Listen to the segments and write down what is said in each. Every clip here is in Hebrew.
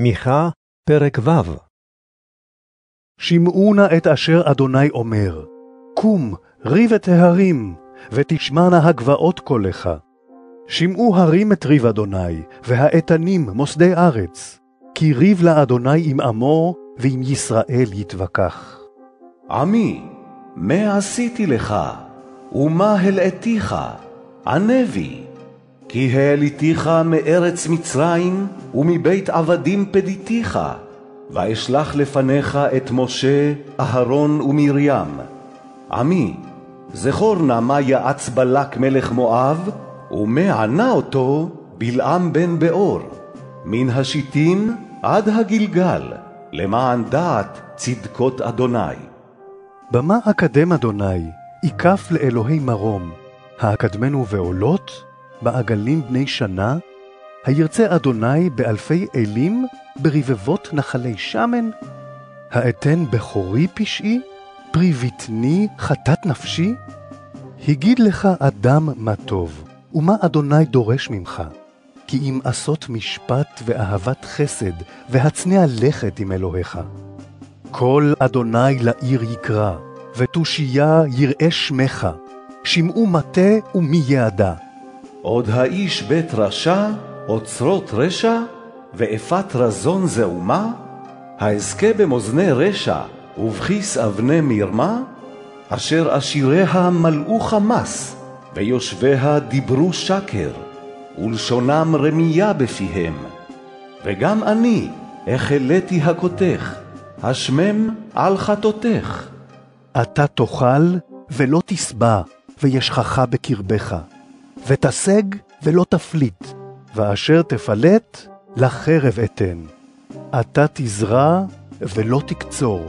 מיכה, פרק ו' שמעו נא את אשר אדוני אומר, קום, ריב את ההרים, ותשמענה הגבעות קולך. שמעו הרים את ריב אדוני, והאיתנים מוסדי ארץ, כי ריב לאדוני עם עמו, ועם ישראל יתווכח. עמי, מה עשיתי לך, ומה הלאתיך? ענה בי. כי העליתיך מארץ מצרים, ומבית עבדים פדיתיך, ואשלח לפניך את משה, אהרון ומרים. עמי, זכור נא מה יעץ בלק מלך מואב, ומה ענה אותו בלעם בן באור, מן השיטים עד הגלגל, למען דעת צדקות אדוני. במה אקדם אדוני, ייקף לאלוהי מרום, האקדמנו בעולות, בעגלים בני שנה, הירצה אדוני באלפי אלים, ברבבות נחלי שמן? האתן בכורי פשעי, פרי בטני חטאת נפשי? הגיד לך אדם מה טוב, ומה אדוני דורש ממך? כי אם עשות משפט ואהבת חסד, והצנע לכת עם אלוהיך. כל אדוני לעיר יקרא, ותושייה יראה שמך, שמעו מטה ומי יעדה. עוד האיש בית רשע, אוצרות רשע, ואפת רזון זעומה? האזכה במאזני רשע, ובכיס אבני מרמה? אשר עשיריה מלאו חמס, ויושביה דיברו שקר, ולשונם רמייה בפיהם. וגם אני החלאתי הכותך, השמם על חטאותך. אתה תאכל ולא תשבע, וישכחה בקרבך. ותשג ולא תפליט, ואשר תפלט, לחרב אתן. אתה תזרע ולא תקצור,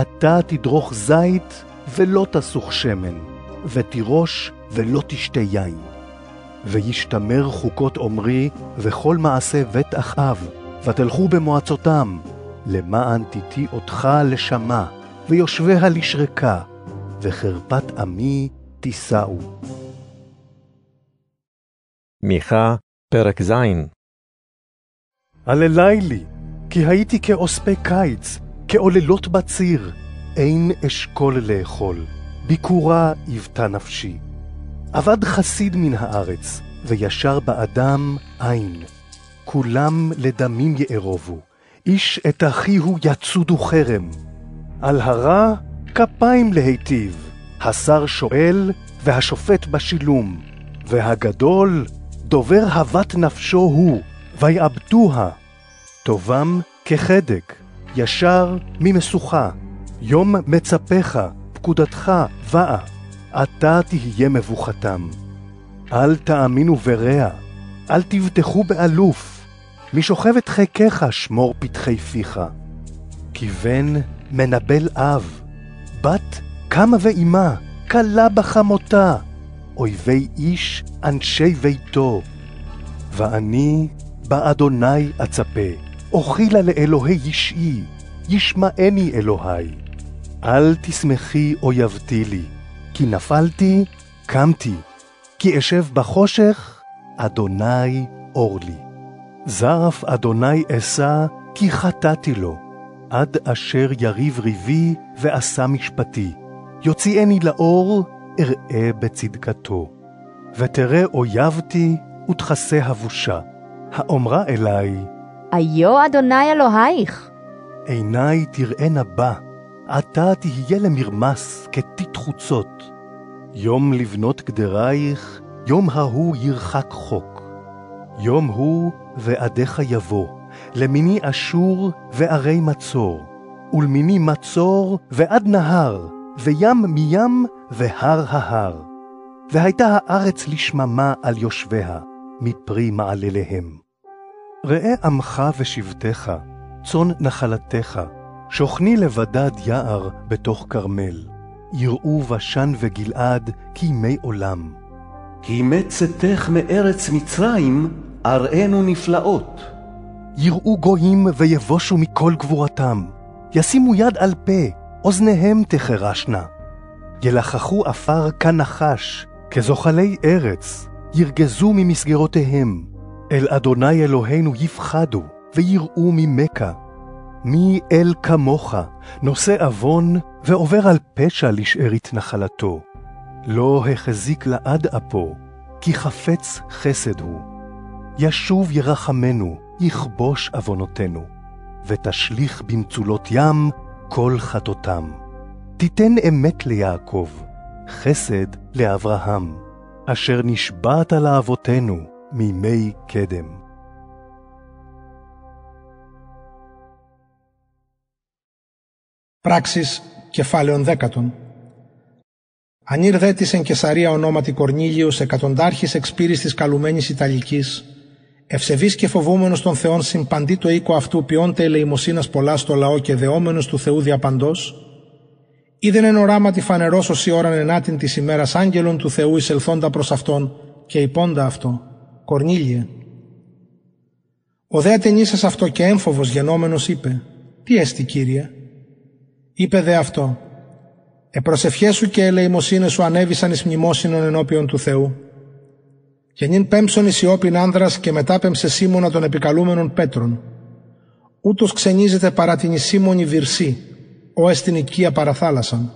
אתה תדרוך זית ולא תסוך שמן, ותירוש ולא תשתה יין. וישתמר חוקות עמרי וכל מעשה בית אחאב, ותלכו במועצותם, למען תיתי אותך לשמה, ויושביה לשרקה, וחרפת עמי תישאו. מיכה, פרק ז' הללי לי, כי הייתי כאוספי קיץ, כעוללות בציר, אין אשכול לאכול, ביקורה היוותה נפשי. אבד חסיד מן הארץ, וישר באדם אין. כולם לדמים יארובו, איש את אחיהו יצודו חרם. על הרע כפיים להיטיב, השר שואל, והשופט בשילום, והגדול דובר הבת נפשו הוא, ויעבדוה. טובם כחדק, ישר ממשוכה, יום מצפך, פקודתך באה, אתה תהיה מבוכתם. אל תאמינו ברע, אל תבטחו באלוף, משוכבת חיקך שמור פתחי פיך. כי בן מנבל אב, בת קמה ואימה, כלה בחמותה. אויבי איש אנשי ביתו. ואני באדוני אצפה, אוכילה לאלוהי אישי, ישמעני אלוהי. אל תשמחי אויבתי לי, כי נפלתי, קמתי, כי אשב בחושך, אדוני אור לי. זרף אדוני אשא, כי חטאתי לו, עד אשר יריב ריבי ועשה משפטי. יוציאני לאור, אראה בצדקתו. ותראה אויבתי ותכסה הבושה. האומרה אלי, איו אדוני אלוהיך. עיני תראינה בה, עתה תהיה למרמס כתית חוצות. יום לבנות גדרייך, יום ההוא ירחק חוק. יום הוא ועדיך יבוא, למיני אשור וערי מצור, ולמיני מצור ועד נהר, וים מים והר ההר. והייתה הארץ לשממה על יושביה, מפרי מעלליהם. ראה עמך ושבטך, צאן נחלתך, שוכני לבדד יער בתוך כרמל. יראו בשן וגלעד כימי עולם. כי מצאתך מארץ מצרים, אראנו נפלאות. יראו גויים ויבושו מכל גבורתם. ישימו יד על פה, אוזניהם תחרשנה. ילחכו עפר כנחש, כזוחלי ארץ, ירגזו ממסגרותיהם. אל אדוני אלוהינו יפחדו, ויראו ממכה. מי אל כמוך, נושא עוון, ועובר על פשע לשארית נחלתו. לא החזיק לעד אפו, כי חפץ חסד הוא. ישוב ירחמנו, יכבוש עוונותינו, ותשליך במצולות ים כל חטאותם. תיתן אמת ליעקב, חסד לאברהם, אשר נשבעת לאבותינו מימי קדם. Πράξεις κεφάλαιον δέκατον. Αν ήρθε της εν Κεσαρία ονόματι Κορνίλιος, εκατοντάρχης εξπύρης της καλουμένης Ιταλικής, ευσεβής και φοβούμενος των Θεών συμπαντή το οίκο αυτού ποιόνται ελεημοσύνας πολλά στο λαό και δεόμενος του Θεού διαπαντός, είδεν εν οράματι φανερός ως η ώραν ενάτην της ημέρας άγγελων του Θεού εισελθόντα προς αυτόν και υπόντα αυτό, Κορνίλιε. Ο δε ατενίσας αυτό και έμφοβος γενόμενος είπε, «Τι έστι Κύριε» Είπε δε αυτό, «Επροσευχές και ελεημοσύνες σου ανέβησαν εις μνημόσυνον ενώπιον του Θεού. Και νυν πέμψον εις Ιώπην άνδρας και μετάπεμψε Σίμωνα των επικαλούμενων Πέτρων. Ούτως ξενίζεται παρά την Ισίμωνη Βυρσή, ο εστιν οικία παραθάλασσαν.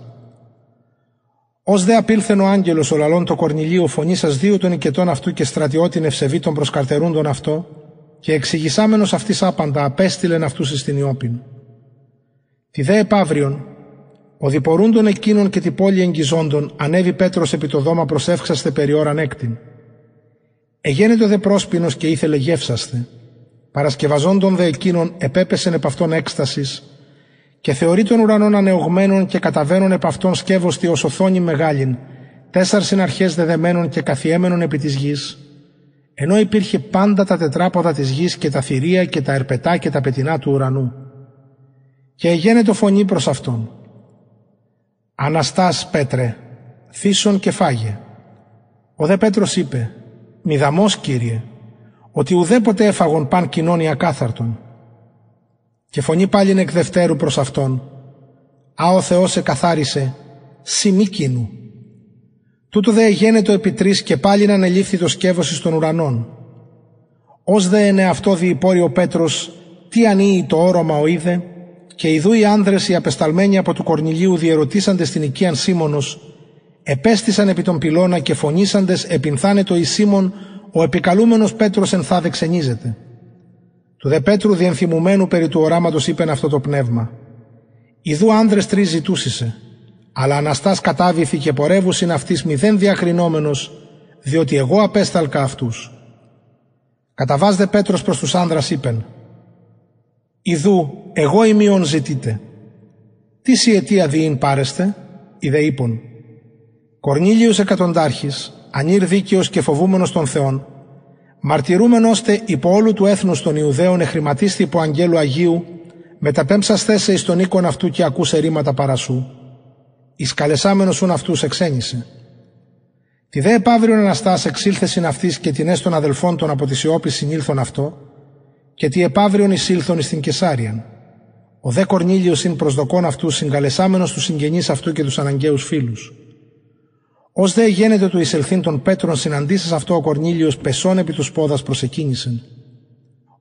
Ω δε απήλθεν ο άγγελος ο λαλών το Κορνιλίου φωνή σας δύο των οικετών αυτού και στρατιώτην ευσεβή των προσκαρτερούντων αυτό, και εξηγησάμενος αυτής άπαντα απέστειλεν αυτούς στην Ιώπην. Τη δε επαύριον, ο διπορούντων εκείνων και την πόλη εγγυζόντων ανέβη Πέτρος επί το δώμα προσεύξαστε περί ώραν έκτην. Εγένετο δε πρόσπινος και ήθελε γεύσαστε. Παρασκευαζόντων δε εκείνων επέπεσεν επ' αυτόν έκστασης και θεωρεί των ουρανών ανεωγμένων και καταβαίνουν επ' αυτόν σκεύωστη ως οθόνη μεγάλην, τέσσερ συναρχές δεδεμένων και καθιέμενων επί της γης, ενώ υπήρχε πάντα τα τετράποδα της γης και τα θηρία και τα ερπετά και τα πετινά του ουρανού. Και εγένετο φωνή προς αυτόν. «Αναστάς, Πέτρε, θύσον και φάγε». Ο δε Πέτρος είπε «Μη δαμός, Κύριε, ότι ουδέποτε έφαγον παν κοινώνει ακάθαρτον». Και φωνή πάλιν εκ δευτέρου προς αυτόν «Α ο Θεός εκαθάρισε, σι μη κίνου». Τούτο δε εγένετο επί τρεις και πάλιν ανελήφθη το σκεύος εις των ουρανών. Ως δε ενε αυτό διηπόρει ο Πέτρος, τι ανήει το όρομα ο είδε, και ειδού οι άνδρες οι απεσταλμένοι από του Κορνηλίου διερωτήσαντε στην οικίαν Σίμωνος, επέστησαν επί των πυλώνα και φωνήσαντες επινθάνε το Ισίμων, ο επικαλούμενος Πέτρος εν θα ξενίζεται. Του δε Πέτρου διενθυμουμένου περί του οράματος είπεν αυτό το πνεύμα. Ιδού άνδρες τρεις ζητούσισε, αλλά Αναστάς κατάβηθη και πορεύουσιν αυτής μηδέν διακρινόμενος, διότι εγώ απέσταλκα αυτούς. Καταβάζde Πέτρος προς τους άνδρας είπεν, Ιδού, εγώ ημίον ζητείτε. Τι σι αιτία διήν πάρεστε, ιδε είπων. Κορνίλιος εκατοντάρχης, ανήρ δίκαιος και φοβούμενος των Θεών, μαρτυρούμεν ώστε υπό όλου του έθνους των Ιουδαίων εχρηματίστη υπό Αγγέλου Αγίου, μεταπέμψας θέσε εις τον οίκον αυτού και ακούσε ρήματα παρασού. Εις καλεσάμενος σουν αυτούς εξένησε. Τη δε επαύριον Αναστάς εξήλθε συν αυτής και την έστων αδελφών των από τη Σιώπη συνήλθον αυτό, και τι επαύριον εισήλθον στην Κεσάριαν. Ο δε Κορνίλιος συν προσδοκών αυτούς συγκαλεσάμενος τους συγγενείς αυτού και τους αναγκαίους φίλους. Ω δε γένεται του εισελθύν των Πέτρων συναντήσεις αυτό ο Κορνίλιος πεσών επί τους πόδας προσεκίνησεν.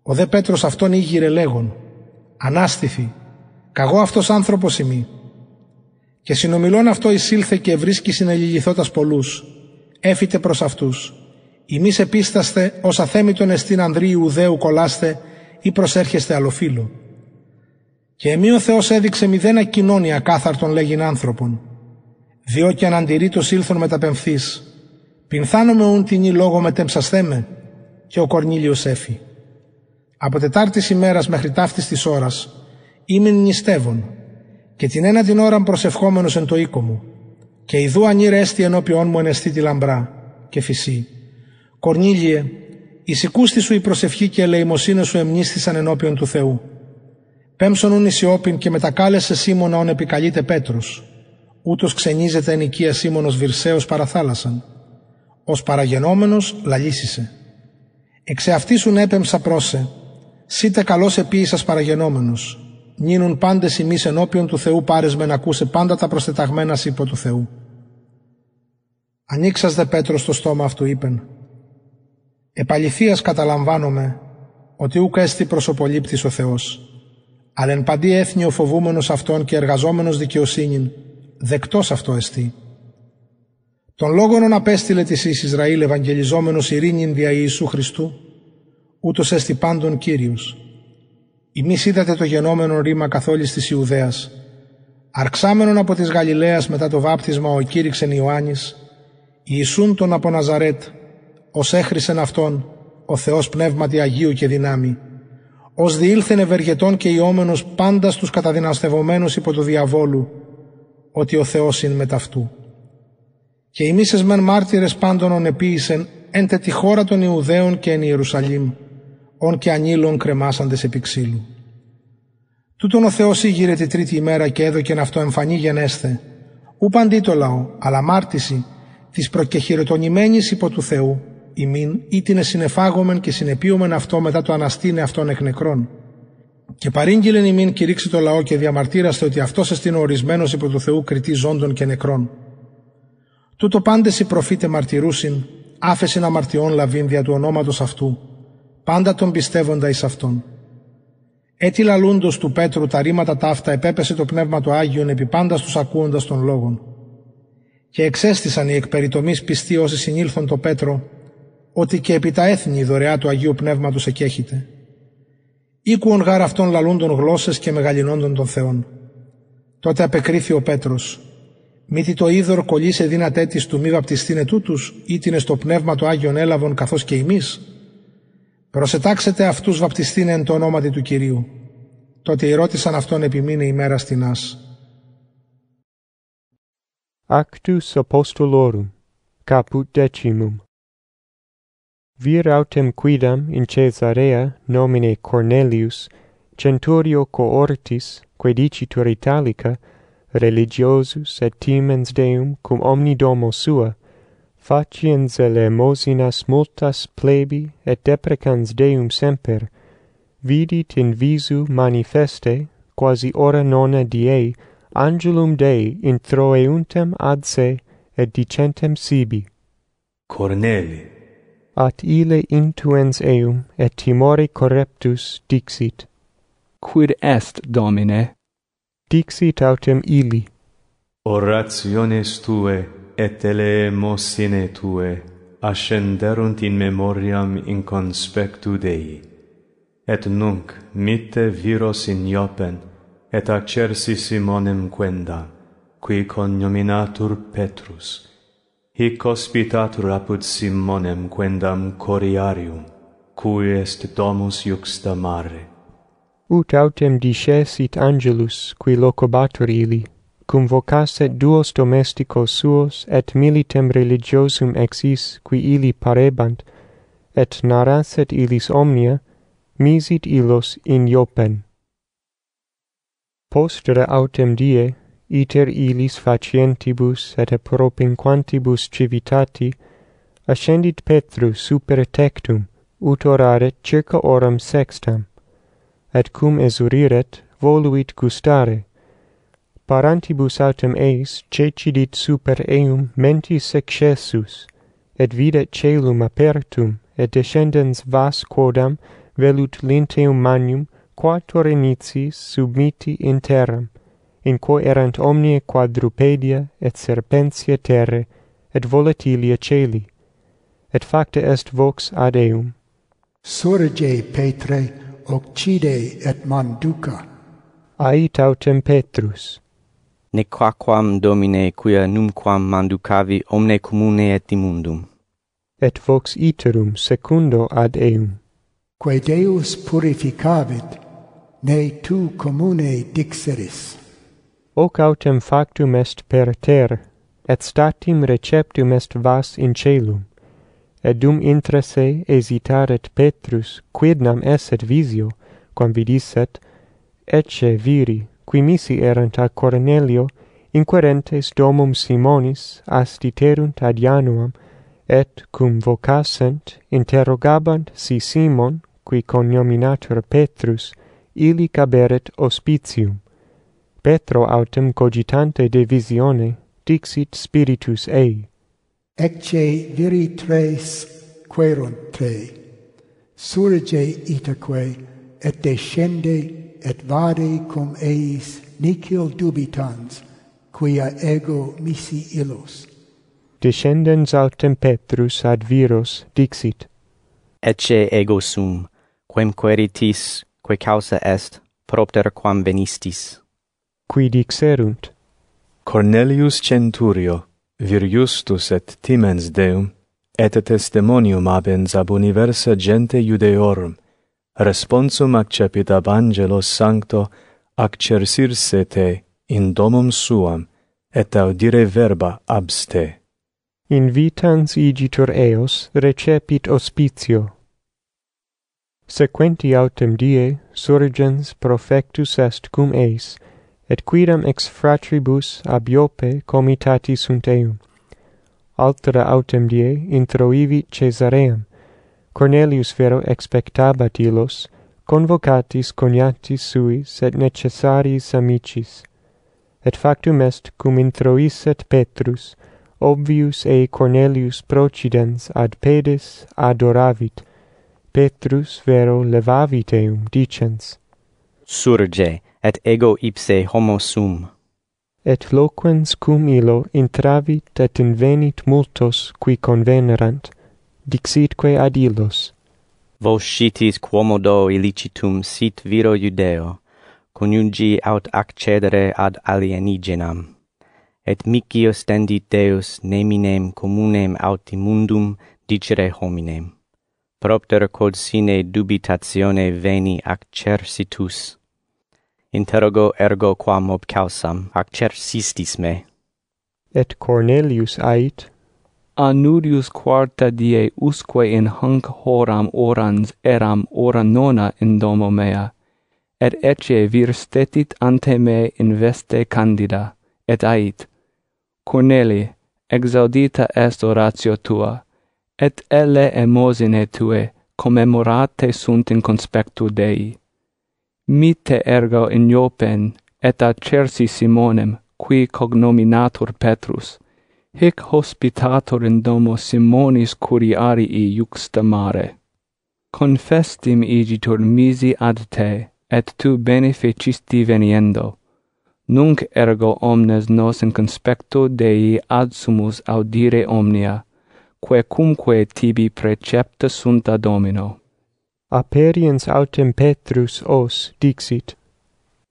Ο δε Πέτρος αυτόν ήγηρε λέγον, Ανάστηθη, καγώ αυτός άνθρωπος ημί. Και συνομιλών αυτό εισήλθε και βρίσκει συνελιληθώτα πολλούς, έφυτε προς αυτούς. Ημείς επίσταστε ως αθέμητον εστίν Ανδρίου Ουδαίου κολλάστε ή προσέρχεστε αλλοφύλο. Και εμεί ο Θεός έδειξε μηδένα κοινώνια κάθαρτον λέγειν άνθρωπον. Διό και αναντηρήτω ήλθον μεταπεμφθείς. Πινθάνομαι ούν την ή λόγο μετεμψασθέμε. Και ο Κορνήλιος έφη. Από τετάρτης ημέρας μέχρι ταύτης της ώρας είμαι νηστεύων και την ένα την ώρα προσευχόμενος εν το οίκο μου και ιδού ανήρεστη ενώπιόν μου ενεστή τη λαμπρά και φυσί Κορνίλιε, εισηκούστη σου η προσευχή και ελεημοσύνη σου εμνίστησαν ενώπιον του Θεού. Πέμψον ούν Ισιόπιν και μετακάλεσε Σίμωνα όν επικαλείται Πέτρος. Ούτως ξενίζεται εν οικία Σίμωνος Βυρσαίος παραθάλασσαν. Ως παραγενόμενος λαλήσισε. Εξε αυτή σου έπεμψα πρόσε. Σίτε καλός επίησας παραγενόμενος. Νίνουν πάντες ημείς ενώπιον του Θεού πάρεσμε να ακούσε πάντα τα προστεταγμένα υπό του Θεού. Ανοίξας δε Πέτρος το στόμα αυτού είπεν Επαληθείας καταλαμβάνομαι ότι ούκ έστι προσωπολήπτης ο Θεός, αλλά εν παντή έθνη ο φοβούμενος αυτόν και εργαζόμενος δικαιοσύνην, δεκτός αυτό εστί. Τον λόγον απέστειλε της εις Ισραήλ ευαγγελιζόμενος ειρήνην δια Ιησού Χριστού, ούτως έστι πάντων Κύριος. Ημείς είδατε το γενόμενο ρήμα καθόλης της Ιουδαίας, αρξάμενον από της Γαλιλαίας μετά το βάπτισμα ο κήρυξεν Ιωάννης, Ιησούν τον από Ναζαρέτ, ως έχρισεν αυτόν, ο Θεός πνεύματι Αγίου και δυνάμει, ως διήλθεν ευεργετών και ιόμενος πάντα στους καταδυναστευομένους υπό το διαβόλου, ότι ο Θεός είναι μεταυτού. Και οι μίσες μεν μάρτυρες πάντων ον επίησεν εν τε τη χώρα των Ιουδαίων και εν Ιερουσαλήμ, ον και ανήλων κρεμάσαντες επί ξύλου. Τούτον ο Θεός ήγηρε τη τρίτη ημέρα και έδωκεν αυτό εμφανή γενέσθε, ου παντή το λαό, αλλά μάρτυση, της προκεχειροτονημένης υπό του Θεού, ημίν ή την συνεφάγομεν και συνεπίωμεν αυτό μετά το αναστήνε αυτόν εκ νεκρών. Και παρήγγειλεν ημίν κηρύξει το λαό και διαμαρτύραστε ότι αυτός εστίν ορισμένος υπό του Θεού κριτή ζώντων και νεκρών. Τούτο πάντες οι προφήτες μαρτυρούσιν, άφεσιν αμαρτιών λαβήν δια του ονόματος αυτού, πάντα τον πιστεύοντα εις αυτόν. Έτσι λαλούντος του Πέτρου τα ρήματα ταύτα επέπεσε το Πνεύμα του Άγιον επί πάντα τους ακούοντας των λόγων. Και εξέστησαν οι εκπεριτομείς πιστοί όσοι συνήλθον το Πέτρο, ότι και επί τα έθνη η δωρεά του Αγίου Πνεύματος εκέχεται. Ήκουον γάρ αυτών λαλούντων γλώσσες και μεγαλυνόντων των Θεών. Τότε απεκρίθη ο Πέτρος, μήτι το είδωρ κολλήσε δύνατέ της του μη βαπτιστήνε τούτους, ή την στο πνεύμα το Άγιον έλαβον καθώς και εμείς. Προσετάξετε αυτούς βαπτιστήνε εν το ονόματι του Κυρίου. Τότε ρώτησαν αυτόν επιμείνε ημέρα στην Άς. Actus Apostolorum, caput decimum. Vir autem quidam in Caesarea nomine Cornelius centurio cohortis quedicitur Italica religiosus et timens Deum cum omni domo sua faciens elemosinas multas plebi et deprecans Deum semper vidit in visu manifeste quasi ora nona diei angelum Dei introeuntem ad se et dicentem sibi. Corneli at ille intuens eum, et timori correptus dixit. Quid est, Domine? Dixit autem illi. Orationes tue, et eleemosine tue, ascenderunt in memoriam in conspectu Dei. Et nunc mitte viros in Iopen, et accersi Simonem quenda, qui cognominatur Petrus, hic hospitatur apud Simonem quendam coriarium, cui est domus juxta mare. Ut autem discesit angelus, qui locobatur ili, cum vocasset duos domesticos suos, et militem religiosum exis, qui ili parebant, et narasset ilis omnia, misit illos in Iopen. Postere autem die, iter illis facientibus et propinquantibus civitati, ascendit Petrus super tectum, ut oraret circa oram sextam, et cum esuriret voluit gustare. Parantibus autem eis cecidit super eum mentis excessus, et videt celum apertum, et descendens vas quodam velut linteum magnum, quator initiis submiti in terram, in quo erant omnia quadrupedia et serpentia terre et volatilia celi. Et facta est vox ad eum. Surge petre occide et manduca. Ait autem petrus. Ne quaquam domine quia numquam manducavi omne commune et immundum et vox iterum secundo ad eum. Quae deus purificavit ne tu commune dixeris. Hoc autem factum est per ter, et statim receptum est vas in celum. Et dum intra se hesitaret Petrus, quidnam esset visio, quam vidisset, ecce viri, qui misi erant a Cornelio, inquerentes domum Simonis astiterunt ad Januam, et cum vocassent interrogabant si Simon qui cognominatur Petrus illi caberet hospitium Petro autem cogitante de visione dixit spiritus ei. Ecce viri tres querunt te, surge itaque, et descende, et vade cum eis nihil dubitans, quia ego misi illos. Descendens autem Petrus ad viros dixit, Ecce ego sum, quem queritis, quae causa est, propter quam venistis qui dixerunt. Cornelius Centurio, vir justus et timens Deum, et testimonium abens ab universa gente judeorum, responsum accepit ab angelo sancto, accersirse te in domum suam, et audire verba abste. Invitans igitur eos recepit hospitio Sequenti autem die surgens profectus est cum eis, et quidam ex fratribus ab Iope comitati sunt eum. Altera autem die introivit Caesaream. Cornelius vero expectabat illos, convocatis cognatis suis et necessariis amicis. Et factum est cum introisset Petrus, obvius ei Cornelius procidens ad pedes adoravit. Petrus vero levavit eum dicens. Surge, et ego ipse homo sum. Et loquens cum illo intravit et invenit multos qui convenerant, dixitque ad illos. Vos scitis quomodo illicitum sit viro judeo, coniugi aut accedere ad alienigenam. Et mici ostendit Deus neminem communem aut immundum dicere hominem. Propter quod sine dubitatione veni accersitus interrogo ergo quam ob causam accersistis me. Et Cornelius ait, Anurius quarta die usque in hunc horam orans eram ora nona in domo mea, et ecce vir stetit ante me in veste candida, et ait, Corneli, exaudita est oratio tua, et elle emosine tue commemorate sunt in conspectu Dei mite ergo in Iopen, et acersi Simonem, qui cognominatur Petrus, hic hospitator in domo Simonis curiarii iuxta mare. Confestim igitur misi ad te, et tu beneficisti veniendo. Nunc ergo omnes nos in conspecto Dei ad sumus audire omnia, quae cumque tibi precepta sunt ad Domino aperiens autem Petrus os dixit.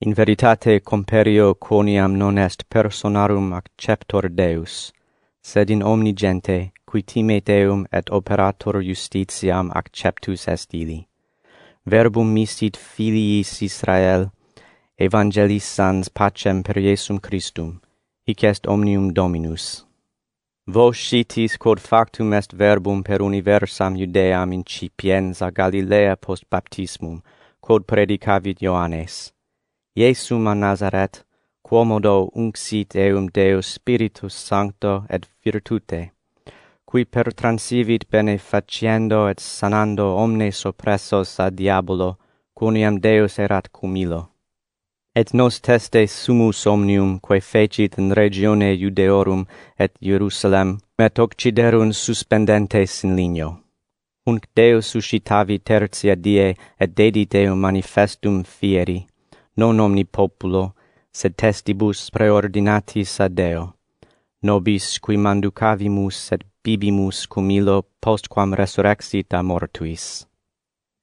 In veritate comperio quoniam non est personarum acceptor Deus, sed in omni gente, qui timet eum et operator justitiam acceptus est ili. Verbum misit filiis Israel, evangelissans pacem per Iesum Christum, hic est omnium Dominus. Vos citis quod factum est verbum per universam Judeam incipienza Galilea post baptismum, quod predicavit Ioannes. Iesum a Nazaret, quomodo unxit eum Deus Spiritus Sancto et virtute, qui pertransivit benefaciendo et sanando omnes oppressos a diabolo, quoniam Deus erat cum illo et nos teste sumus somnium quae fecit in regione Judeorum et Jerusalem et occiderunt suspendentes in ligno hunc Deus suscitavi tertia die et dedit eum manifestum fieri non omni populo sed testibus preordinatis ad Deo. Nobis qui manducavimus et bibimus cum illo postquam resurrexit a mortuis.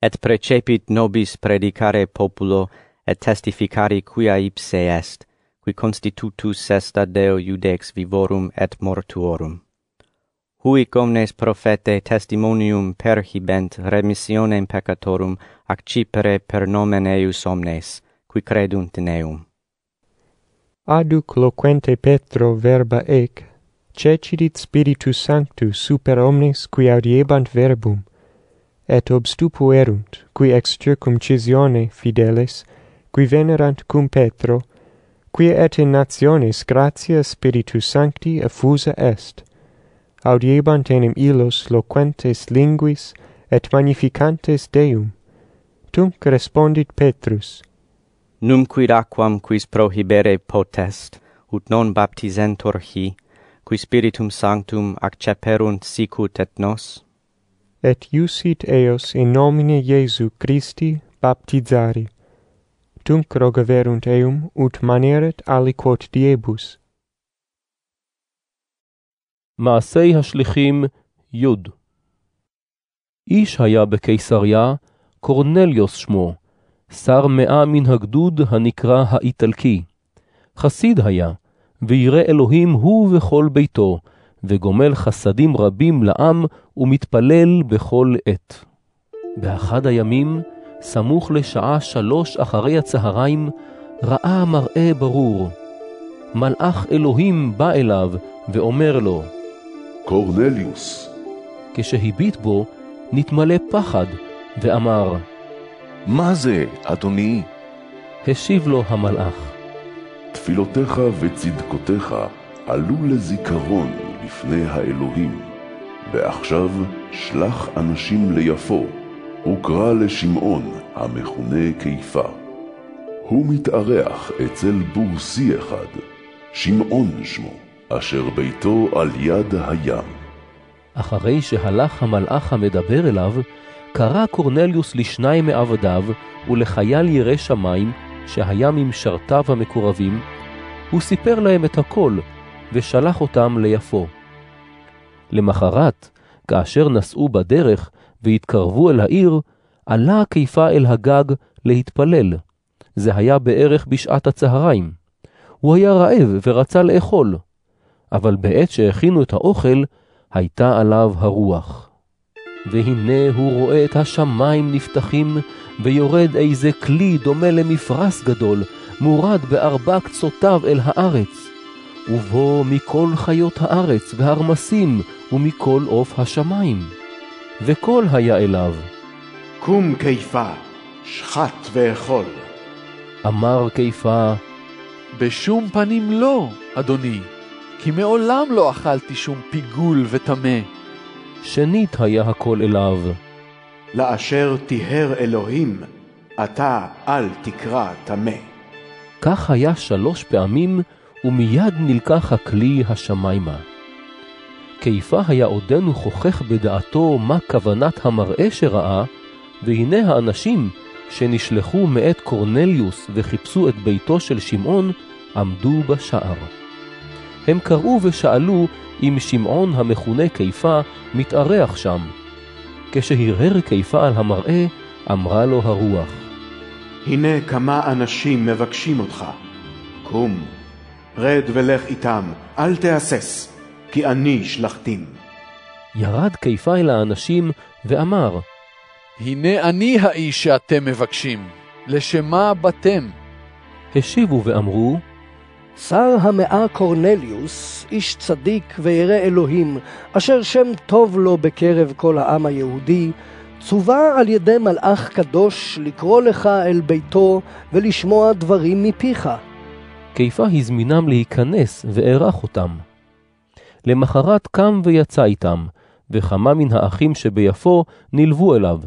Et precepit nobis predicare populo et testificari quia ipse est, qui constitutus est ad Deo iudex vivorum et mortuorum. Hui omnes profete testimonium perhibent remissionem peccatorum accipere per nomen eius omnes, qui credunt in eum. Aduc loquente Petro verba ec, cecidit Spiritus Sanctus super omnes qui audiebant verbum, et obstupuerunt, qui ex circumcisione fideles qui venerant cum Petro, qui et in nationes gratia Spiritus Sancti effusa est. Audiebant enim illos loquentes linguis, et magnificantes Deum. Tunc respondit Petrus, Num quid aquam quis prohibere potest, ut non baptizentur hi, qui Spiritum Sanctum acceperunt sicut et nos? Et iusit eos in nomine Iesu Christi baptizari. Tunc rogaverunt eum ut maneret aliquot diebus. מעשי השליחים י. איש היה בקיסריה, קורנליוס שמו, שר מאה מן הגדוד הנקרא האיטלקי. חסיד היה, וירא אלוהים הוא וכל ביתו, וגומל חסדים רבים לעם, ומתפלל בכל עת. באחד הימים, סמוך לשעה שלוש אחרי הצהריים, ראה מראה ברור. מלאך אלוהים בא אליו, ואומר לו, קורנליוס. כשהביט בו, נתמלא פחד, ואמר, מה זה, אדוני? השיב לו המלאך, תפילותיך וצדקותיך עלו לזיכרון לפני האלוהים, ועכשיו שלח אנשים ליפו, וקרא לשמעון המכונה קיפה. הוא מתארח אצל בורסי אחד, שמעון שמו, אשר ביתו על יד הים. אחרי שהלך המלאך המדבר אליו, קרא קורנליוס לשניים מעבדיו ולחייל ירא שמיים, שהיה ממשרתיו המקורבים, הוא סיפר להם את הכל, ושלח אותם ליפו. למחרת, כאשר נסעו בדרך והתקרבו אל העיר, עלה קיפה אל הגג להתפלל. זה היה בערך בשעת הצהריים. הוא היה רעב ורצה לאכול, אבל בעת שהכינו את האוכל, הייתה עליו הרוח. והנה הוא רואה את השמיים נפתחים, ויורד איזה כלי דומה למפרש גדול, מורד בארבע קצותיו אל הארץ, ובו מכל חיות הארץ והרמסים, ומכל עוף השמיים. וקול היה אליו, קום קיפה, שחט ואכול. אמר קיפה, בשום פנים לא, אדוני, כי מעולם לא אכלתי שום פיגול וטמא. שנית היה הקול אליו, לאשר טיהר אלוהים, אתה אל תקרא טמא. כך היה שלוש פעמים, ומיד נלקח הכלי השמיימה. קיפה היה עודנו חוכך בדעתו מה כוונת המראה שראה, והנה האנשים שנשלחו מאת קורנליוס וחיפשו את ביתו של שמעון, עמדו בשער. הם קראו ושאלו אם שמעון המכונה קיפה מתארח שם. כשהרהר קיפה על המראה, אמרה לו הרוח, הנה כמה אנשים מבקשים אותך. קום, רד ולך איתם, אל תהסס, כי אני שלחתים. ירד קיפה אל האנשים ואמר, הנה אני האיש שאתם מבקשים, לשם מה באתם? השיבו ואמרו, שר המאה קורנליוס, איש צדיק וירא אלוהים, אשר שם טוב לו בקרב כל העם היהודי, צווה על ידי מלאך קדוש לקרוא לך אל ביתו ולשמוע דברים מפיך. קיפה הזמינם להיכנס ואירח אותם. למחרת קם ויצא איתם, וכמה מן האחים שביפו נלוו אליו.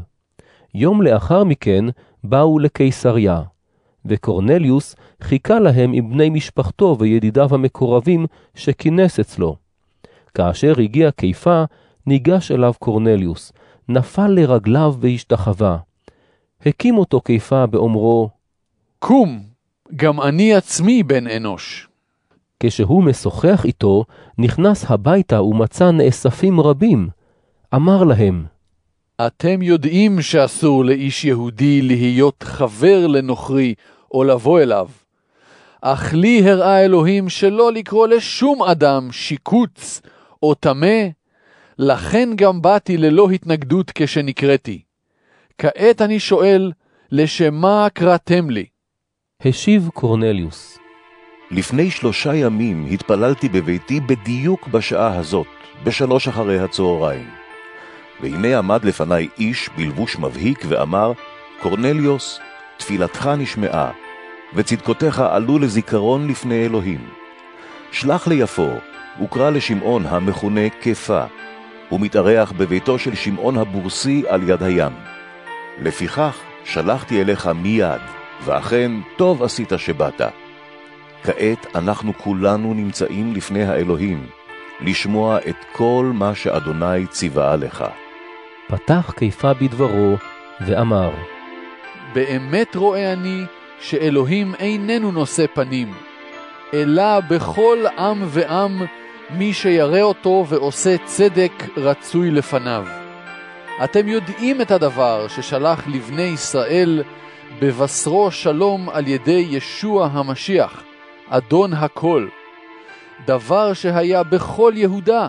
יום לאחר מכן באו לקיסריה, וקורנליוס חיכה להם עם בני משפחתו וידידיו המקורבים שכינס אצלו. כאשר הגיע קיפה, ניגש אליו קורנליוס, נפל לרגליו והשתחווה. הקים אותו קיפה באומרו, קום, גם אני עצמי בן אנוש. כשהוא משוחח איתו, נכנס הביתה ומצא נאספים רבים. אמר להם, אתם יודעים שאסור לאיש יהודי להיות חבר לנוכרי או לבוא אליו. אך לי הראה אלוהים שלא לקרוא לשום אדם שיקוץ או טמא, לכן גם באתי ללא התנגדות כשנקראתי. כעת אני שואל, לשם מה קראתם לי? השיב קורנליוס. לפני שלושה ימים התפללתי בביתי בדיוק בשעה הזאת, בשלוש אחרי הצהריים. והנה עמד לפניי איש בלבוש מבהיק ואמר, קורנליוס, תפילתך נשמעה, וצדקותיך עלו לזיכרון לפני אלוהים. שלח ליפו, וקרא לשמעון המכונה כפה, הוא מתארח בביתו של שמעון הבורסי על יד הים. לפיכך שלחתי אליך מיד, ואכן טוב עשית שבאת. כעת אנחנו כולנו נמצאים לפני האלוהים, לשמוע את כל מה שאדוני ציווה עליך. פתח קיפה בדברו, ואמר, באמת רואה אני שאלוהים איננו נושא פנים, אלא בכל עם ועם מי שירא אותו ועושה צדק רצוי לפניו. אתם יודעים את הדבר ששלח לבני ישראל בבשרו שלום על ידי ישוע המשיח, אדון הכל. דבר שהיה בכל יהודה,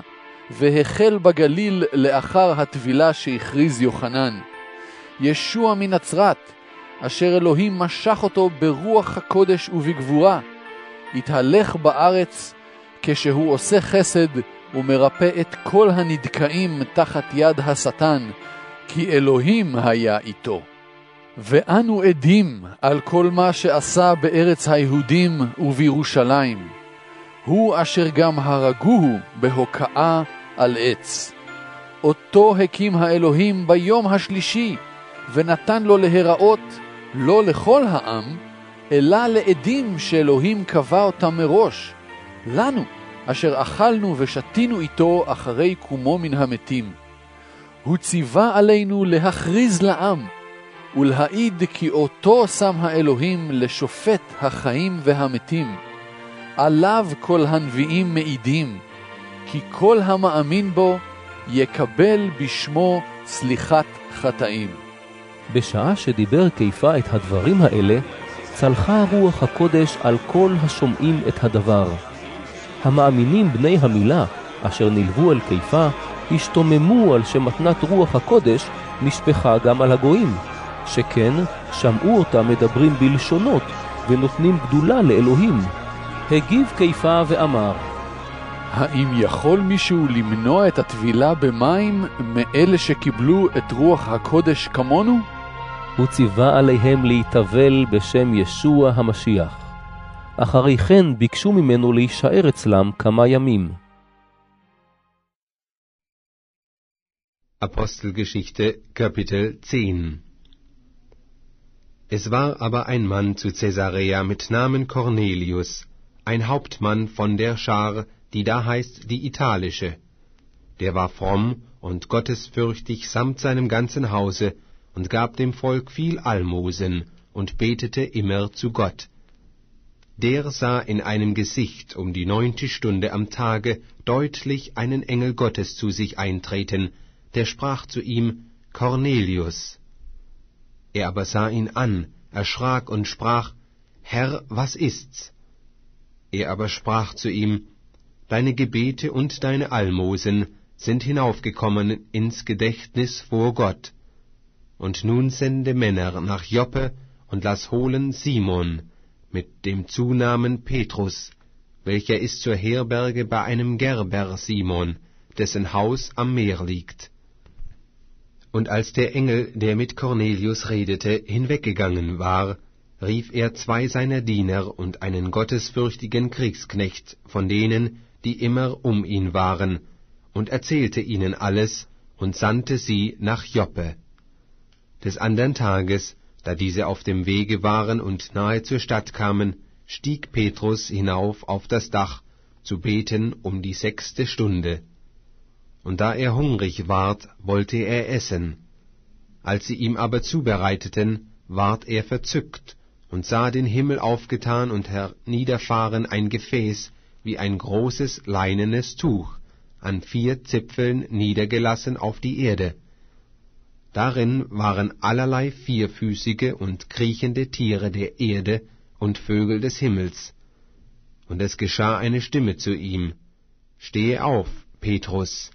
והחל בגליל לאחר הטבילה שהכריז יוחנן. ישוע מנצרת, אשר אלוהים משך אותו ברוח הקודש ובגבורה, התהלך בארץ כשהוא עושה חסד ומרפא את כל הנדכאים תחת יד השטן, כי אלוהים היה איתו. ואנו עדים על כל מה שעשה בארץ היהודים ובירושלים. הוא אשר גם הרגוהו בהוקעה על עץ. אותו הקים האלוהים ביום השלישי, ונתן לו להיראות לא לכל העם, אלא לעדים שאלוהים קבע אותם מראש, לנו, אשר אכלנו ושתינו איתו אחרי קומו מן המתים. הוא ציווה עלינו להכריז לעם, ולהעיד כי אותו שם האלוהים לשופט החיים והמתים. עליו כל הנביאים מעידים, כי כל המאמין בו יקבל בשמו סליחת חטאים. בשעה שדיבר קיפה את הדברים האלה, צלחה רוח הקודש על כל השומעים את הדבר. המאמינים בני המילה, אשר נלוו אל קיפה, השתוממו על שמתנת רוח הקודש נשפכה גם על הגויים, שכן שמעו אותם מדברים בלשונות ונותנים גדולה לאלוהים. הגיב קיפה ואמר, האם יכול מישהו למנוע את הטבילה במים מאלה שקיבלו את רוח הקודש כמונו? הוא ציווה עליהם להתאבל בשם ישוע המשיח. אחרי כן ביקשו ממנו להישאר אצלם כמה ימים. Apostelgeschichte Kapitel 10 Es war aber ein Mann zu Caesarea mit Namen Cornelius, ein Hauptmann von der Schar, die da heißt die italische. Der war fromm und gottesfürchtig samt seinem ganzen Hause und gab dem Volk viel Almosen und betete immer zu Gott. Der sah in einem Gesicht um die neunte Stunde am Tage deutlich einen Engel Gottes zu sich eintreten, der sprach zu ihm, Cornelius. Er aber sah ihn an, erschrak und sprach, Herr, was ist's? Er aber sprach zu ihm, Deine Gebete und deine Almosen sind hinaufgekommen ins Gedächtnis vor Gott. Und nun sende Männer nach Joppe und lass holen Simon mit dem Zunamen Petrus, welcher ist zur Herberge bei einem Gerber Simon, dessen Haus am Meer liegt. Und als der Engel, der mit Cornelius redete, hinweggegangen war, rief er zwei seiner Diener und einen gottesfürchtigen Kriegsknecht von denen, die immer um ihn waren, und erzählte ihnen alles und sandte sie nach Joppe. Des andern Tages, da diese auf dem Wege waren und nahe zur Stadt kamen, stieg Petrus hinauf auf das Dach, zu beten um die sechste Stunde. Und da er hungrig ward, wollte er essen. Als sie ihm aber zubereiteten, ward er verzückt und sah den Himmel aufgetan und herniederfahren ein Gefäß wie ein großes leinenes Tuch, an vier Zipfeln niedergelassen auf die Erde. Darin waren allerlei vierfüßige und kriechende Tiere der Erde und Vögel des Himmels. Und es geschah eine Stimme zu ihm, Stehe auf, Petrus,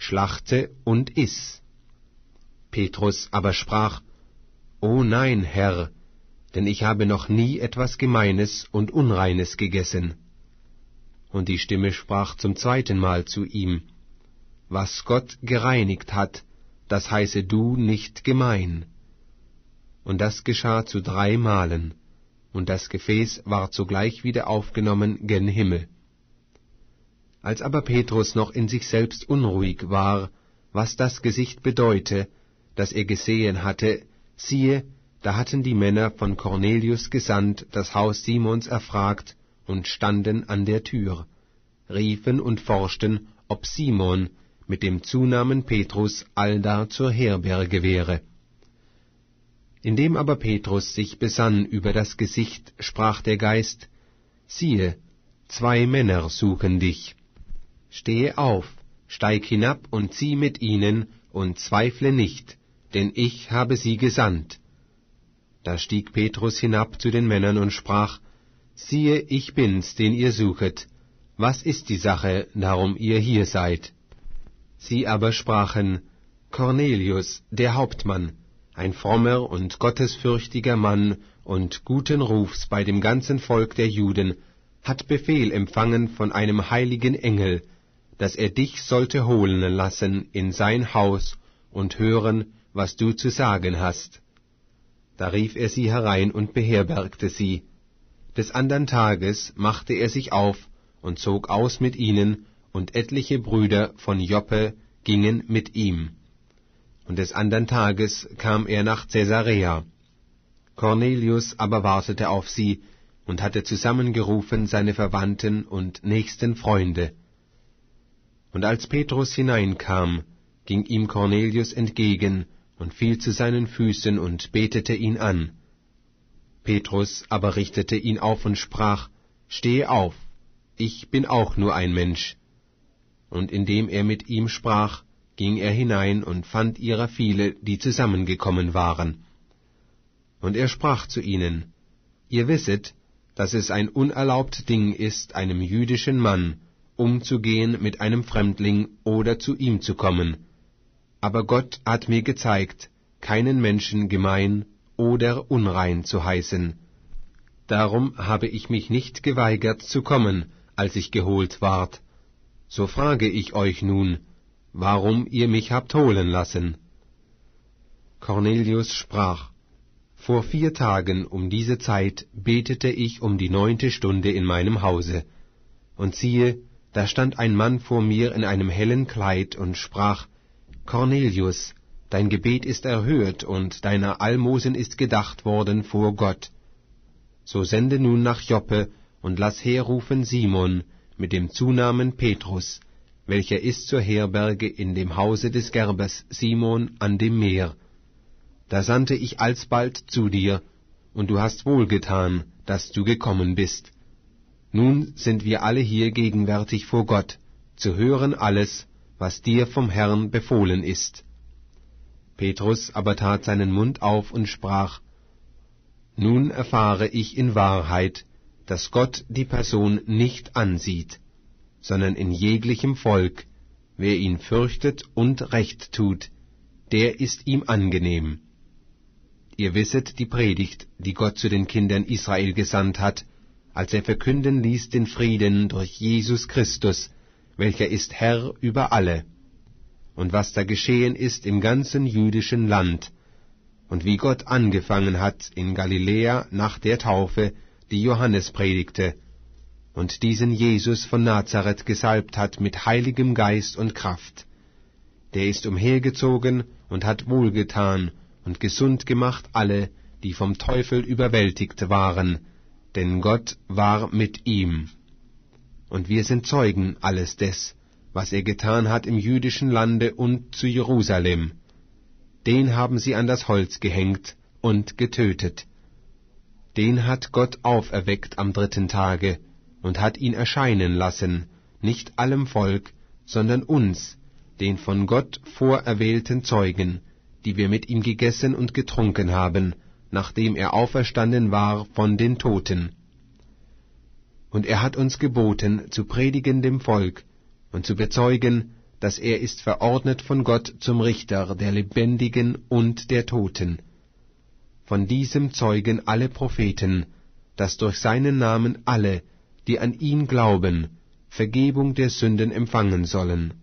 schlachte und iss. Petrus aber sprach, O nein, Herr, denn ich habe noch nie etwas Gemeines und Unreines gegessen. Und die Stimme sprach zum zweiten Mal zu ihm, Was Gott gereinigt hat, das heiße du nicht gemein. Und das geschah zu drei Malen, und das Gefäß ward sogleich wieder aufgenommen gen Himmel. Als aber Petrus noch in sich selbst unruhig war, was das Gesicht bedeute, das er gesehen hatte, siehe, da hatten die Männer von Cornelius gesandt, das Haus Simons erfragt und standen an der Tür, riefen und forschten, ob Simon, mit dem Zunamen Petrus allda zur Herberge wäre. Indem aber Petrus sich besann über das Gesicht, sprach der Geist, siehe, zwei Männer suchen dich. Stehe auf, steig hinab und zieh mit ihnen, und zweifle nicht, denn ich habe sie gesandt. Da stieg Petrus hinab zu den Männern und sprach, Siehe, ich bin's, den ihr suchet. Was ist die Sache, darum ihr hier seid? Sie aber sprachen, Cornelius, der Hauptmann, ein frommer und gottesfürchtiger Mann und guten Rufs bei dem ganzen Volk der Juden, hat Befehl empfangen von einem heiligen Engel, dass er dich sollte holen lassen in sein Haus und hören, was du zu sagen hast. Da rief er sie herein und beherbergte sie. Des andern Tages machte er sich auf und zog aus mit ihnen, und etliche Brüder von Joppe gingen mit ihm. Und des andern Tages kam er nach Caesarea. Cornelius aber wartete auf sie und hatte zusammengerufen seine Verwandten und nächsten Freunde. Und als Petrus hineinkam, ging ihm Cornelius entgegen und fiel zu seinen Füßen und betete ihn an. Petrus aber richtete ihn auf und sprach, Stehe auf, ich bin auch nur ein Mensch. Und indem er mit ihm sprach, ging er hinein und fand ihrer viele, die zusammengekommen waren. Und er sprach zu ihnen, Ihr wisset, dass es ein unerlaubt Ding ist, einem jüdischen Mann umzugehen mit einem Fremdling oder zu ihm zu kommen. Aber Gott hat mir gezeigt, keinen Menschen gemein oder unrein zu heißen. Darum habe ich mich nicht geweigert zu kommen, als ich geholt ward. So frage ich euch nun, warum ihr mich habt holen lassen. Cornelius sprach, Vor vier Tagen um diese Zeit betete ich um die neunte Stunde in meinem Hause, und siehe, da stand ein Mann vor mir in einem hellen Kleid und sprach, Cornelius, dein Gebet ist erhört und deiner Almosen ist gedacht worden vor Gott. So sende nun nach Joppe und lass herrufen Simon mit dem Zunamen Petrus, welcher ist zur Herberge in dem Hause des Gerbers Simon an dem Meer. Da sandte ich alsbald zu dir, und du hast wohlgetan, dass du gekommen bist. Nun sind wir alle hier gegenwärtig vor Gott, zu hören alles, was dir vom Herrn befohlen ist. Petrus aber tat seinen Mund auf und sprach, Nun erfahre ich in Wahrheit, dass Gott die Person nicht ansieht, sondern in jeglichem Volk, wer ihn fürchtet und Recht tut, der ist ihm angenehm. Ihr wisset die Predigt, die Gott zu den Kindern Israel gesandt hat, als er verkünden ließ den Frieden durch Jesus Christus, welcher ist Herr über alle, und was da geschehen ist im ganzen jüdischen Land, und wie Gott angefangen hat in Galiläa nach der Taufe, die Johannes predigte, und diesen Jesus von Nazareth gesalbt hat mit heiligem Geist und Kraft. Der ist umhergezogen und hat wohlgetan und gesund gemacht alle, die vom Teufel überwältigt waren, denn Gott war mit ihm und wir sind Zeugen alles des, was er getan hat im jüdischen Lande und zu Jerusalem. Den haben sie an das Holz gehängt und getötet. Den hat Gott auferweckt am dritten Tage und hat ihn erscheinen lassen, nicht allem Volk, sondern uns, den von Gott vorerwählten Zeugen, die wir mit ihm gegessen und getrunken haben, nachdem er auferstanden war von den Toten und er hat uns geboten, zu predigen dem Volk und zu bezeugen, dass er ist verordnet von Gott zum Richter der Lebendigen und der Toten. Von diesem zeugen alle Propheten, dass durch seinen Namen alle, die an ihn glauben, Vergebung der Sünden empfangen sollen.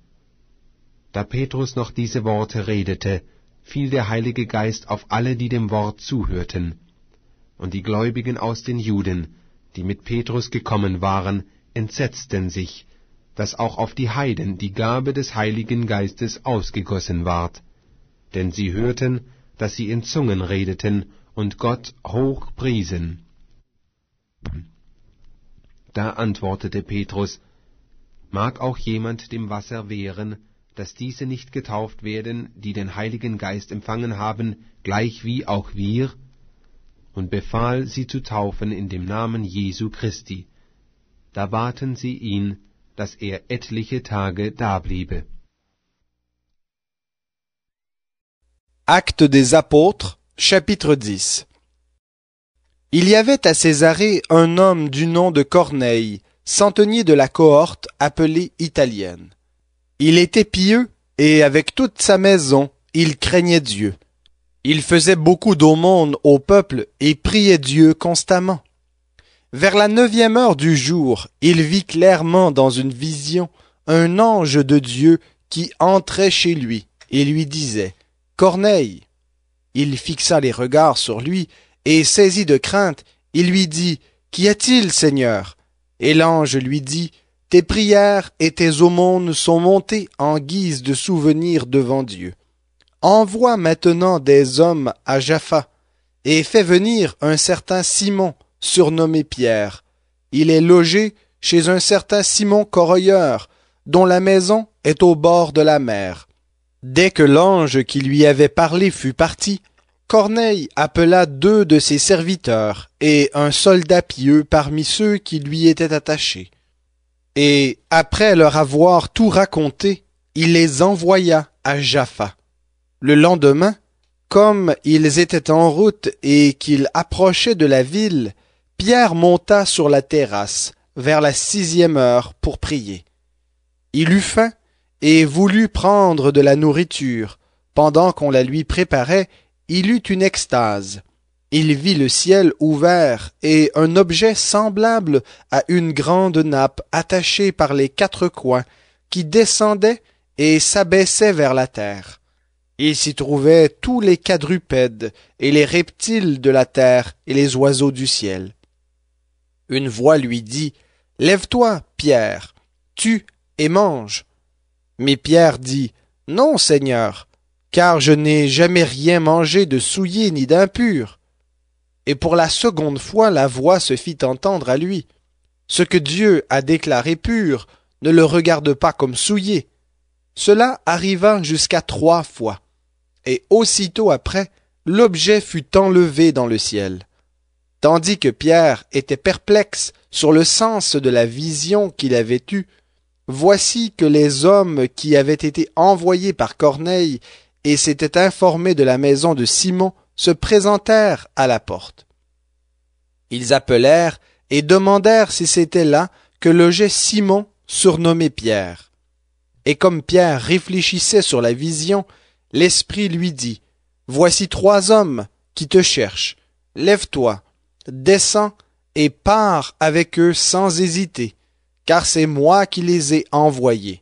Da Petrus noch diese Worte redete, fiel der Heilige Geist auf alle, die dem Wort zuhörten. Und die Gläubigen aus den Juden, die mit Petrus gekommen waren, entsetzten sich, dass auch auf die Heiden die Gabe des Heiligen Geistes ausgegossen ward. Denn sie hörten, dass sie in Zungen redeten und Gott hoch priesen. Da antwortete Petrus, Mag auch jemand dem Wasser wehren, dass diese nicht getauft werden, die den Heiligen Geist empfangen haben, gleich wie auch wir, und befahl, sie zu taufen in dem Namen Jesu Christi. Da baten sie ihn, dass er etliche Tage dabliebe. Actes des Apôtres, chapitre 10 Il y avait à Césarée un homme du nom de Corneille, centenier de la cohorte appelée italienne. Il était pieux, et avec toute sa maison, il craignait Dieu. Il faisait beaucoup d'aumônes au peuple et priait Dieu constamment. Vers la neuvième heure du jour, il vit clairement dans une vision un ange de Dieu qui entrait chez lui et lui disait Corneille. Il fixa les regards sur lui et saisi de crainte, il lui dit Qu'y a-t-il, Seigneur? Et l'ange lui dit Tes prières et tes aumônes sont montées en guise de souvenir devant Dieu. Envoie maintenant des hommes à Jaffa et fais venir un certain Simon, surnommé Pierre. Il est logé chez un certain Simon Corroyeur, dont la maison est au bord de la mer. Dès que l'ange qui lui avait parlé fut parti, Corneille appela deux de ses serviteurs et un soldat pieux parmi ceux qui lui étaient attachés. Et après leur avoir tout raconté, il les envoya à Jaffa. Le lendemain, comme ils étaient en route et qu'ils approchaient de la ville, Pierre monta sur la terrasse vers la sixième heure pour prier. Il eut faim et voulut prendre de la nourriture. Pendant qu'on la lui préparait, il eut une extase. Il vit le ciel ouvert et un objet semblable à une grande nappe attachée par les quatre coins qui descendait et s'abaissait vers la terre. Il s'y trouvait tous les quadrupèdes et les reptiles de la terre et les oiseaux du ciel. Une voix lui dit Lève-toi, Pierre, tue et mange. Mais Pierre dit Non, Seigneur, car je n'ai jamais rien mangé de souillé ni d'impur. Et pour la seconde fois la voix se fit entendre à lui. Ce que Dieu a déclaré pur, ne le regarde pas comme souillé. Cela arriva jusqu'à trois fois. Et aussitôt après, l'objet fut enlevé dans le ciel. Tandis que Pierre était perplexe sur le sens de la vision qu'il avait eue, voici que les hommes qui avaient été envoyés par Corneille et s'étaient informés de la maison de Simon se présentèrent à la porte. Ils appelèrent et demandèrent si c'était là que logeait Simon, surnommé Pierre. Et comme Pierre réfléchissait sur la vision, l'Esprit lui dit, Voici trois hommes qui te cherchent. Lève-toi, descends et pars avec eux sans hésiter, car c'est moi qui les ai envoyés.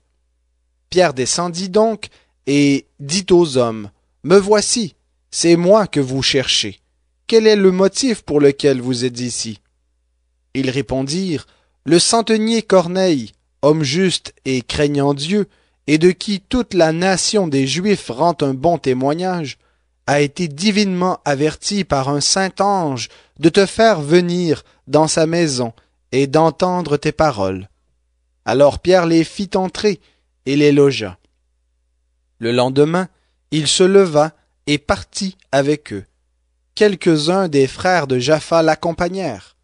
Pierre descendit donc et dit aux hommes, Me voici, c'est moi que vous cherchez. Quel est le motif pour lequel vous êtes ici? Ils répondirent, Le centenier Corneille, homme juste et craignant Dieu, et de qui toute la nation des Juifs rend un bon témoignage, a été divinement averti par un saint ange de te faire venir dans sa maison et d'entendre tes paroles. Alors Pierre les fit entrer et les logea. Le lendemain, il se leva et partit avec eux. Quelques-uns des frères de Jaffa l'accompagnèrent.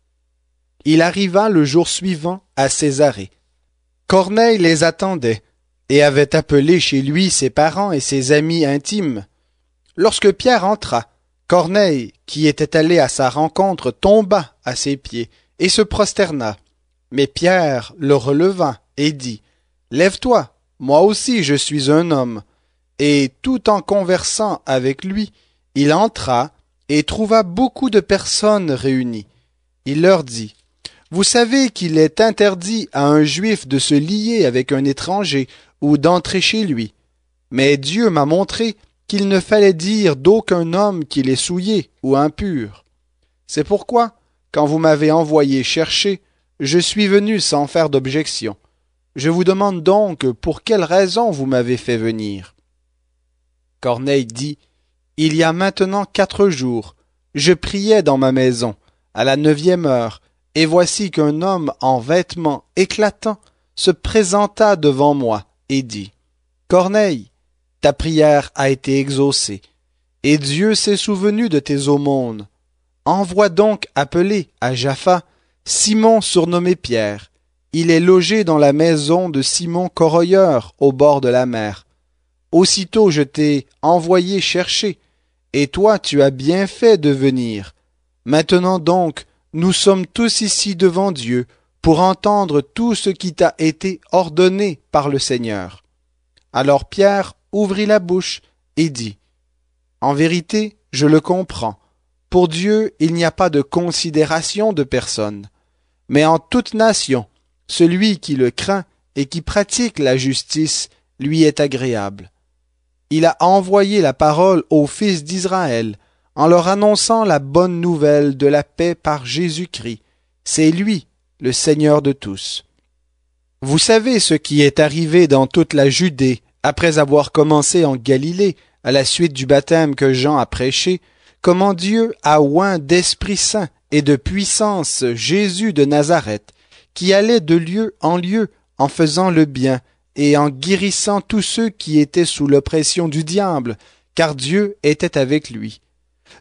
Il arriva le jour suivant à Césarée. Corneille les attendait et avait appelé chez lui ses parents et ses amis intimes. Lorsque Pierre entra, Corneille, qui était allé à sa rencontre, tomba à ses pieds et se prosterna. Mais Pierre le releva et dit Lève-toi, moi aussi je suis un homme. Et tout en conversant avec lui, il entra et trouva beaucoup de personnes réunies. Il leur dit Vous savez qu'il est interdit à un juif de se lier avec un étranger ou d'entrer chez lui. Mais Dieu m'a montré qu'il ne fallait dire d'aucun homme qu'il est souillé ou impur. C'est pourquoi, quand vous m'avez envoyé chercher, je suis venu sans faire d'objection. Je vous demande donc pour quelle raison vous m'avez fait venir. Corneille dit, Il y a maintenant quatre jours, je priais dans ma maison, à la neuvième heure, et voici qu'un homme en vêtements éclatants se présenta devant moi et dit, Corneille, ta prière a été exaucée, et Dieu s'est souvenu de tes aumônes. Envoie donc appeler à Jaffa Simon surnommé Pierre. Il est logé dans la maison de Simon Corroyeur au bord de la mer. Aussitôt je t'ai envoyé chercher, et toi tu as bien fait de venir. Maintenant donc, nous sommes tous ici devant Dieu pour entendre tout ce qui t'a été ordonné par le Seigneur. Alors Pierre ouvrit la bouche et dit, En vérité, je le comprends. Pour Dieu, il n'y a pas de considération de personne. Mais en toute nation, celui qui le craint et qui pratique la justice lui est agréable. Il a envoyé la parole aux fils d'Israël en leur annonçant la bonne nouvelle de la paix par Jésus-Christ. C'est lui, le Seigneur de tous. Vous savez ce qui est arrivé dans toute la Judée après avoir commencé en Galilée à la suite du baptême que Jean a prêché, comment Dieu a oint d'Esprit Saint et de puissance Jésus de Nazareth, qui allait de lieu en lieu en faisant le bien et en guérissant tous ceux qui étaient sous l'oppression du diable, car Dieu était avec lui.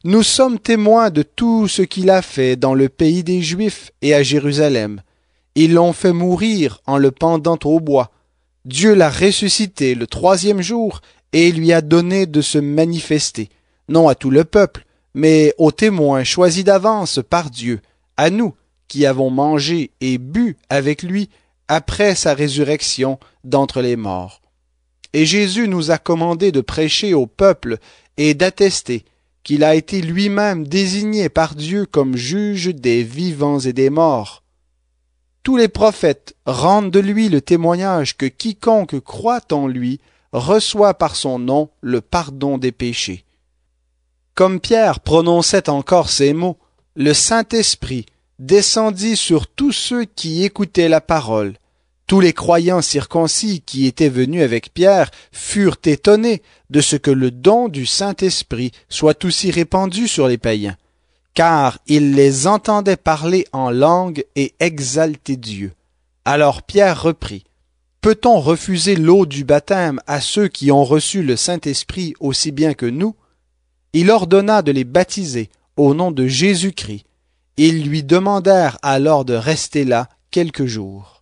Nous sommes témoins de tout ce qu'il a fait dans le pays des Juifs et à Jérusalem. Ils l'ont fait mourir en le pendant au bois. Dieu l'a ressuscité le troisième jour et lui a donné de se manifester, non à tout le peuple, mais aux témoins choisis d'avance par Dieu, à nous qui avons mangé et bu avec lui après sa résurrection d'entre les morts. Et Jésus nous a commandé de prêcher au peuple et d'attester qu'il a été lui-même désigné par Dieu comme juge des vivants et des morts. Tous les prophètes rendent de lui le témoignage que quiconque croit en lui reçoit par son nom le pardon des péchés. Comme Pierre prononçait encore ces mots, le Saint-Esprit descendit sur tous ceux qui écoutaient la parole. Tous les croyants circoncis qui étaient venus avec Pierre furent étonnés de ce que le don du Saint-Esprit soit aussi répandu sur les païens, car ils les entendaient parler en langue et exalter Dieu. Alors Pierre reprit. Peut-on refuser l'eau du baptême à ceux qui ont reçu le Saint-Esprit aussi bien que nous? Il ordonna de les baptiser au nom de Jésus-Christ. Ils lui demandèrent alors de rester là quelques jours.